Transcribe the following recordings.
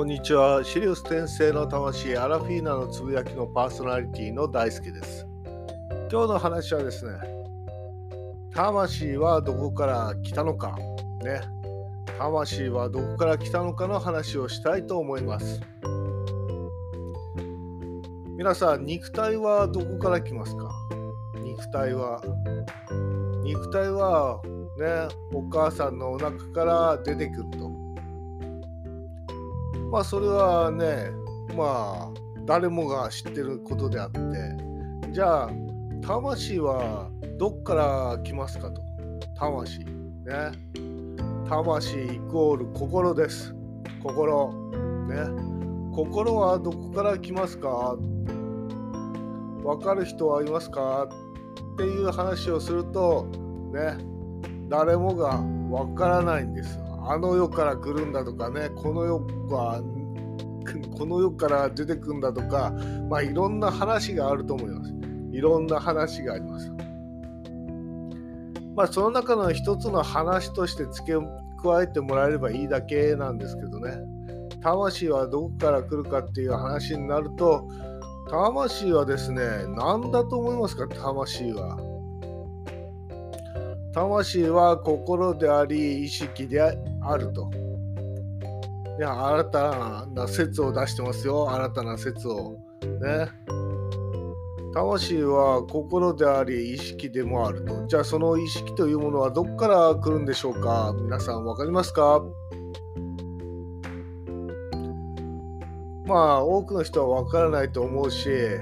こんにちは。シリウス転生の魂、アラフィーナのつぶやきのパーソナリティの大輔です。今日の話はですね、魂はどこから来たのか、ね、魂はどこから来たのかの話をしたいと思います。皆さん、肉体はどこから来ますか？肉体は。肉体はね、お母さんのお腹から出てくると。まあそれはねまあ誰もが知ってることであってじゃあ魂はどっから来ますかと。魂ね。魂イコール心です。心ね。心はどこから来ますか？わかる人はいますか？っていう話をするとね。誰もがわからないんですよ。あの世から来るんだとかねこの世はこの世から出てくんだとかまあいろんな話があると思います。いろんな話があります。まあその中の一つの話として付け加えてもらえればいいだけなんですけどね。魂はどこから来るかっていう話になると魂はですね何だと思いますか？魂は。魂は心であり意識であると。いや新たな説を出してますよ新たな説を。ね。魂は心であり意識でもあると。じゃあその意識というものはどこから来るんでしょうか？皆さん分かりますか？まあ多くの人は分からないと思うし、ね、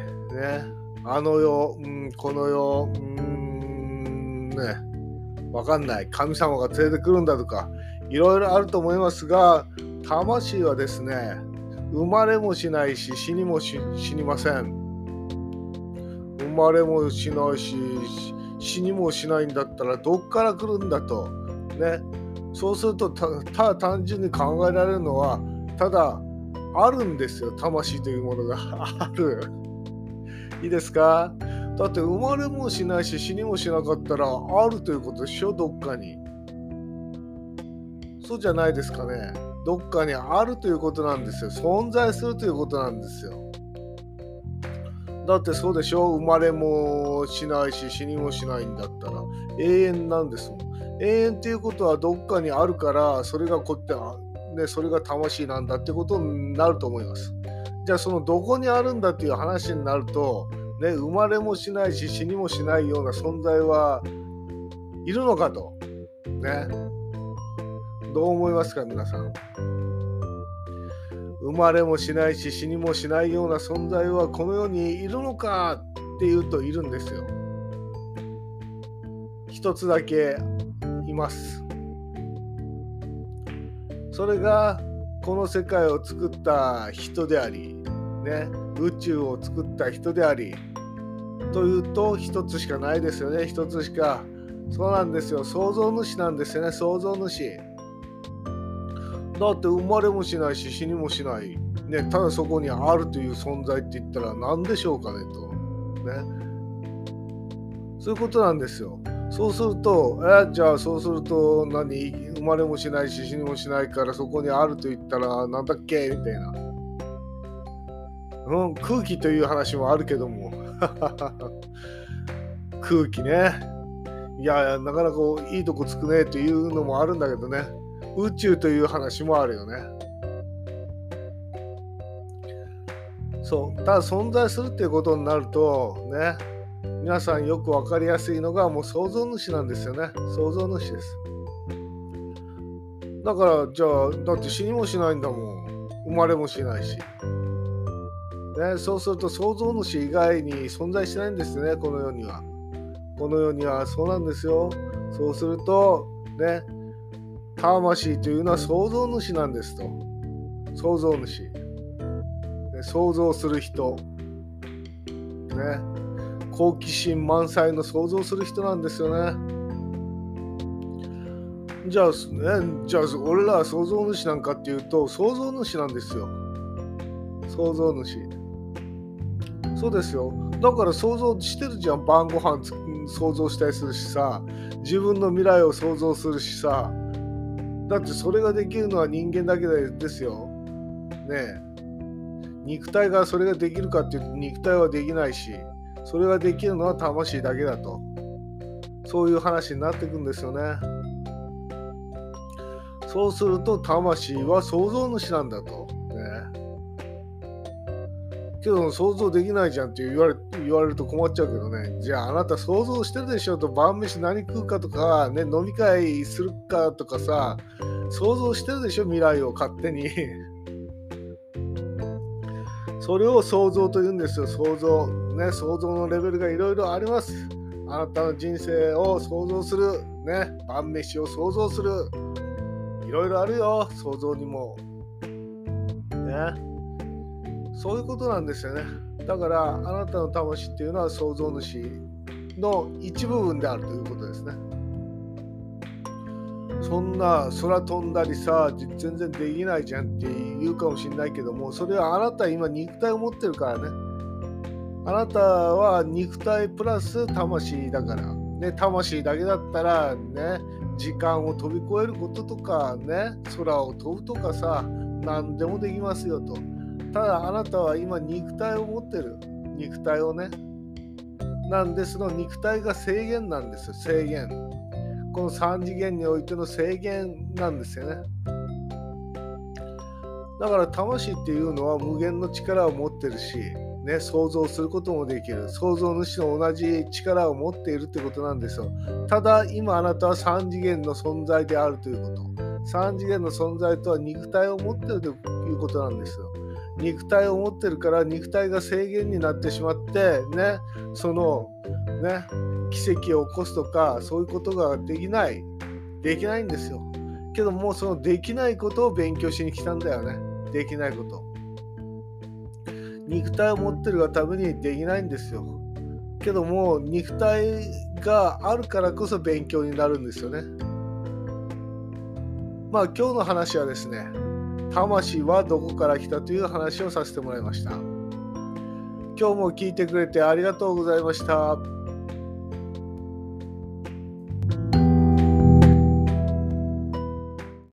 あの世、うん、この世、うん、ね、わかんない。神様が連れてくるんだとか、いろいろあると思いますが、魂はですね、生まれもしないし、死にも死にません。生まれもしないし、死にもしないんだったら、どっから来るんだと。ね。そうするとた、ただ単純に考えられるのは、ただ、あるんですよ。魂というものが ある。いいですか？だって生まれもしないし死にもしなかったらあるということでしょ？どっかにそうじゃないですかね。どっかにあるということなんですよ。存在するということなんですよ。だってそうでしょ？生まれもしないし死にもしないんだったら。永遠なんですもん。永遠っていうことはどっかにあるからそれがこってねそれが魂なんだってことになると思います。じゃあそのどこにあるんだっていう話になるとね、生まれもしないし死にもしないような存在はいるのかと。ね。どう思いますか皆さん。生まれもしないし死にもしないような存在はこの世にいるのかっていうといるんですよ。一つだけいます。それがこの世界を作った人であり、ね、宇宙を作った人でありというと一つしかないですよね一つしかそうなんですよ創造主なんですよね創造主だって生まれもしないし死にもしない、ね、ただそこにあるという存在って言ったら何でしょうかねと。ね。そういうことなんですよ。そうすると、えじゃあそうすると何？生まれもしないし死にもしないからそこにあると言ったらなんだっけ？みたいな。うん、空気という話もあるけども。空気ね。いやなかなかいいとこつくねっていうのもあるんだけどね。宇宙という話もあるよね。そう。ただ存在するっていうことになるとね皆さんよく分かりやすいのがもう創造主なんですよね。創造主です。だからじゃあだって死にもしないんだもん。生まれもしないし。ね、そうすると創造主以外に存在しないんですね、この世には。この世にはそうなんですよ。そうすると、ね、魂というのは創造主なんですと。創造主。創造する人。ね、好奇心満載の想像する人なんですよね。じゃあ、ね、じゃあ俺らは創造主なんかっていうと創造主なんですよ。創造主。そうですよだから想像してるじゃん晩ご飯想像したりするしさ自分の未来を想像するしさだってそれができるのは人間だけですよ。ね肉体がそれができるかっていうと肉体はできないしそれができるのは魂だけだと。そういう話になっていくんですよね。そうすると魂は創造主なんだと。けど想像できないじゃんって言われ言われると困っちゃうけどね。じゃああなた想像してるでしょと晩飯何食うかとか、ね、飲み会するかとかさ想像してるでしょ未来を勝手に。それを想像と言うんですよ。想像ね想像のレベルがいろいろあります。あなたの人生を想像する。ね晩飯を想像する。いろいろあるよ。想像にも。ね。そういうことなんですよね。だからあなたの魂っていうのは創造主の一部分であるということですね。そんな空飛んだりさ全然できないじゃんって言うかもしれないけどもそれはあなた今肉体を持ってるからね。あなたは肉体プラス魂だから。ね魂だけだったらね時間を飛び越えることとかね空を飛ぶとかさ何でもできますよと。ただあなたは今肉体を持ってる。肉体をね。なんでその肉体が制限なんですよ。制限。この3次元においての制限なんですよね。だから魂っていうのは無限の力を持ってるし、ね、想像することもできる。創造主の同じ力を持っているってことなんですよ。ただ今あなたは3次元の存在であるということ。3次元の存在とは肉体を持ってるということなんですよ。肉体を持ってるから肉体が制限になってしまってねそのね奇跡を起こすとかそういうことができない。できないんですよ。けどもうそのできないことを勉強しに来たんだよね。できないこと。肉体を持ってるがためにできないんですよ。けども肉体があるからこそ勉強になるんですよね。まあ今日の話はですね魂はどこから来たという話をさせてもらいました。今日も聞いてくれてありがとうございました。